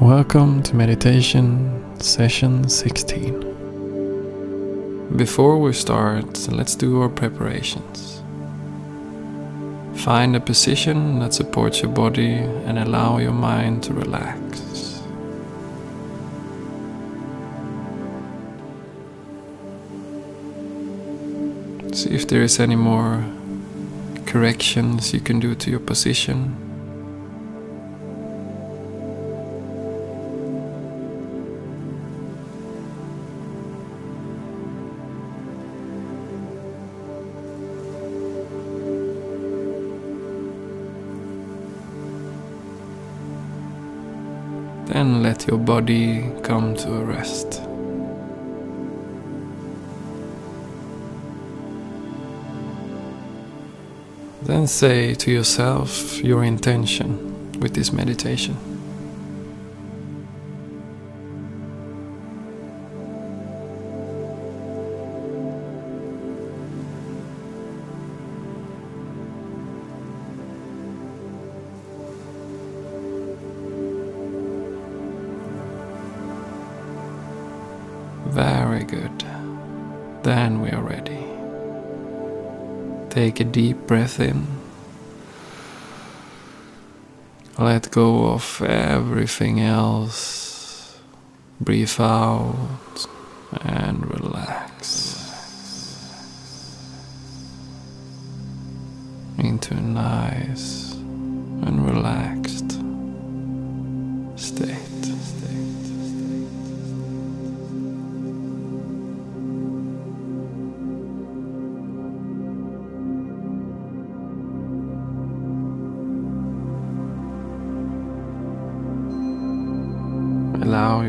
Welcome to meditation session 16. Before we start, let's do our preparations. Find a position that supports your body and allow your mind to relax. See if there is any more corrections you can do to your position. Your body come to a rest. Then say to yourself your intention with this meditation. Take a deep breath in. Let go of everything else. Breathe out and relax into a nice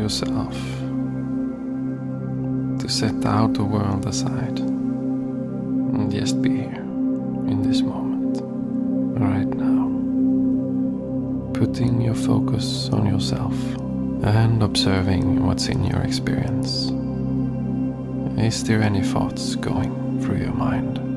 yourself to set the outer world aside and just be here in this moment, right now. Putting your focus on yourself and observing what's in your experience. Is there any thoughts going through your mind?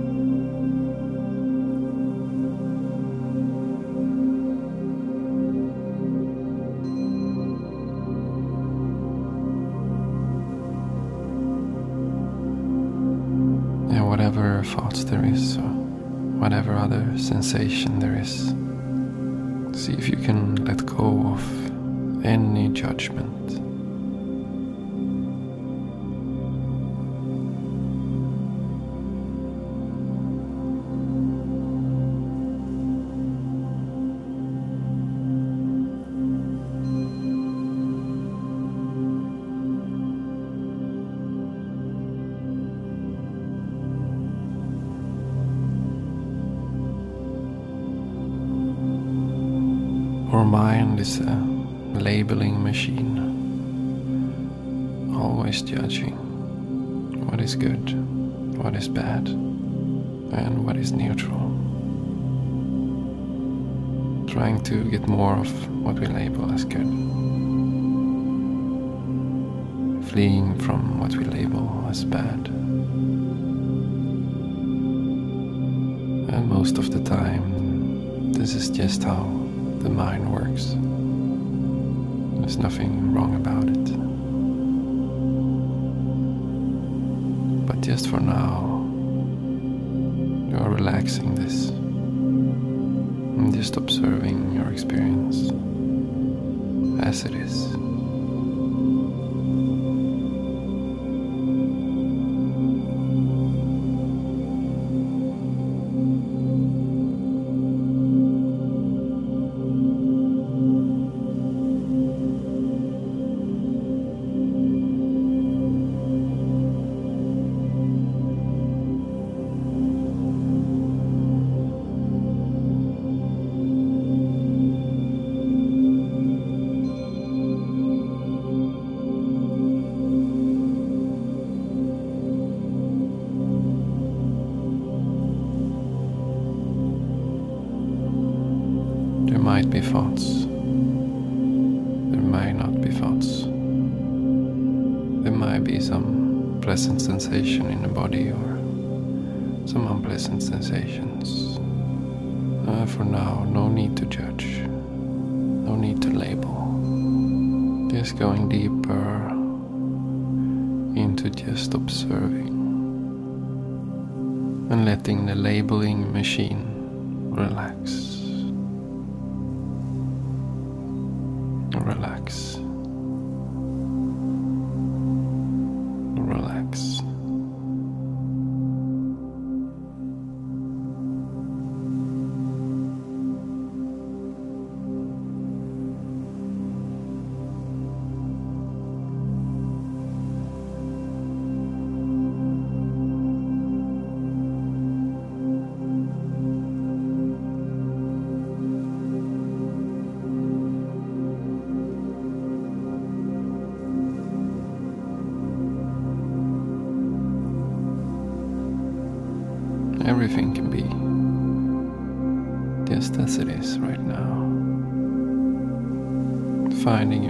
Sensation there is, see if you can let go of any judgment. Is a labeling machine, always judging what is good, what is bad, and what is neutral. Trying to get more of what we label as good. Fleeing from what we label as bad. And most of the time, this is just how the mind works. There's nothing wrong about it. But just for now, you are relaxing this and just observing your experience as it is. Might be thoughts. There may not be thoughts. There might be some pleasant sensation in the body or some unpleasant sensations. Uh, for now, no need to judge, no need to label. Just going deeper into just observing and letting the labeling machine relax. Relax.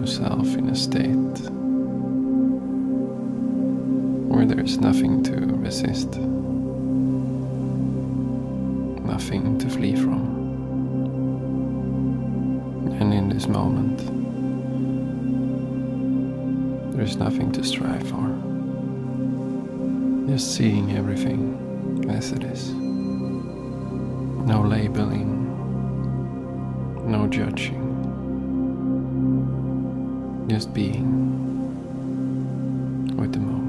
Yourself in a state where there is nothing to resist, nothing to flee from. And in this moment, there is nothing to strive for. Just seeing everything as it is. No labeling, no judging, just being with the moment.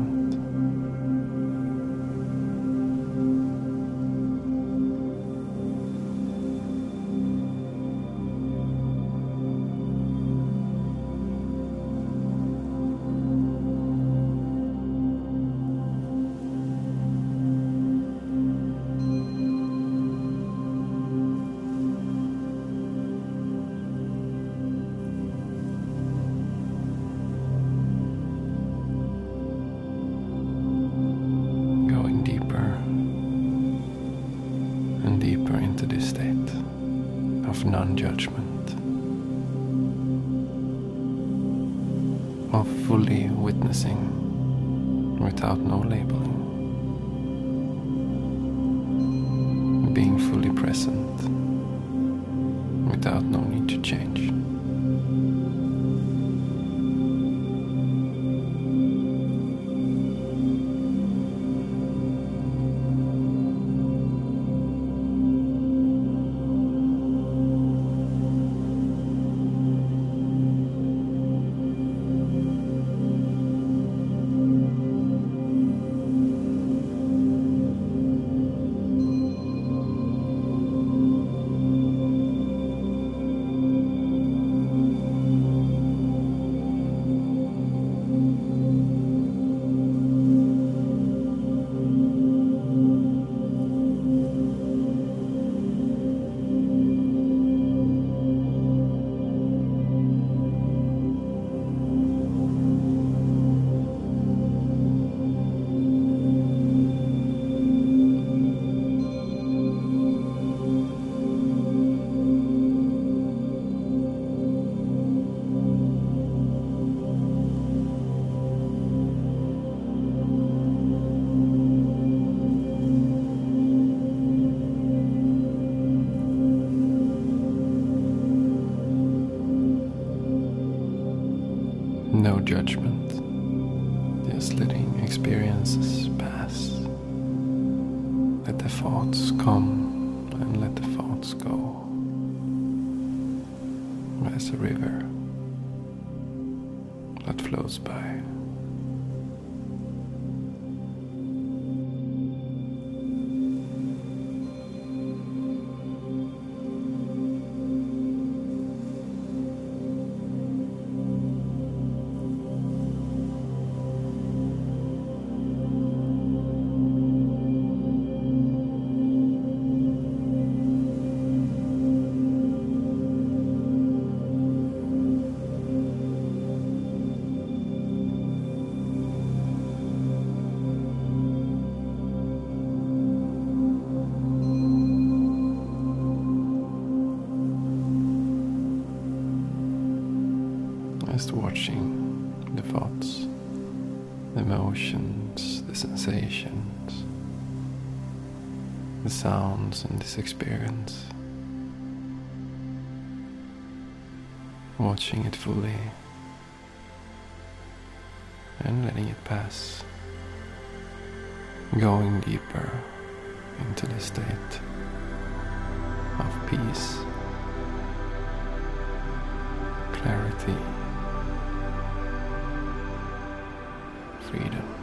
Judgment, of fully witnessing without no labeling, being fully present without no need to change. Let the thoughts come and let the thoughts go. As a river that flows by. Emotions, the sensations, the sounds in this experience. Watching it fully and letting it pass, going deeper into the state of peace, clarity, freedom.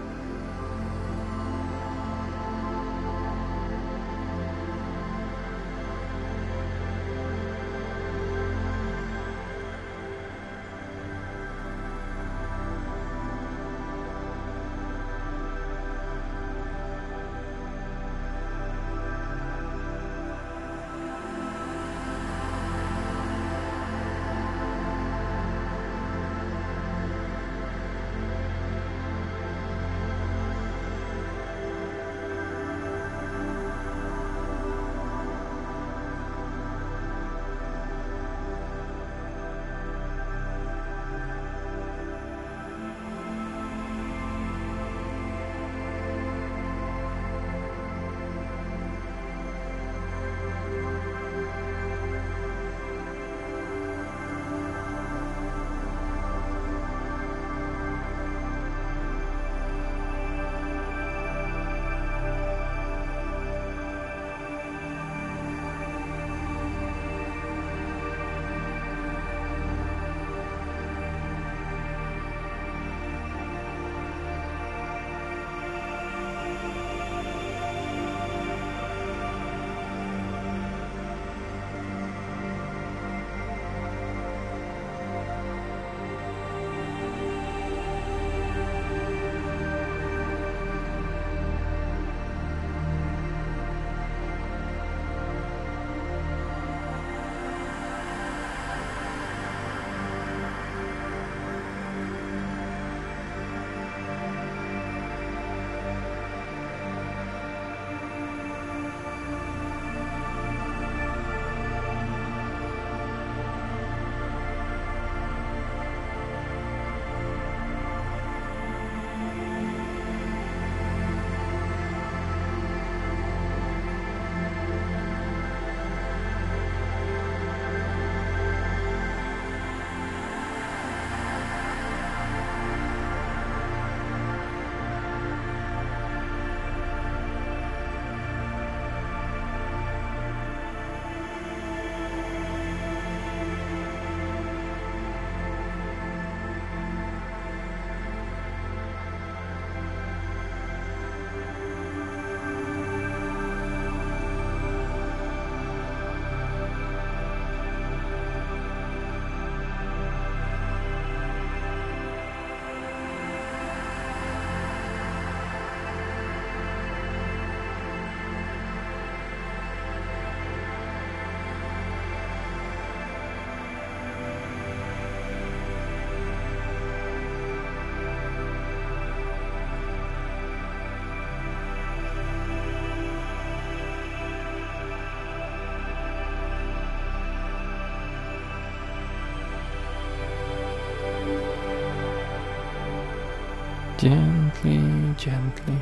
Gently, gently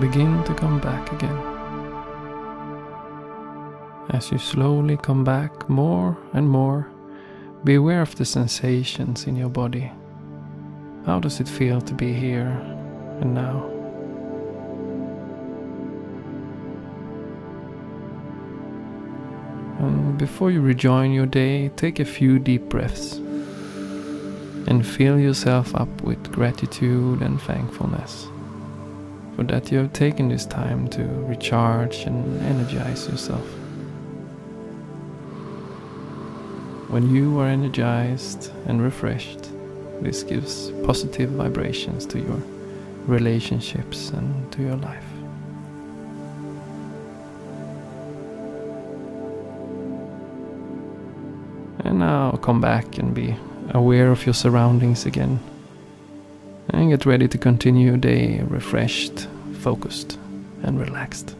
begin to come back again. As you slowly come back more and more, be aware of the sensations in your body. How does it feel to be here and now? And before you rejoin your day, take a few deep breaths and fill yourself up with gratitude and thankfulness for that you have taken this time to recharge and energize yourself. When you are energized and refreshed, this gives positive vibrations to your relationships and to your life. And now come back and be aware of your surroundings again. And get ready to continue your day refreshed, focused, and relaxed.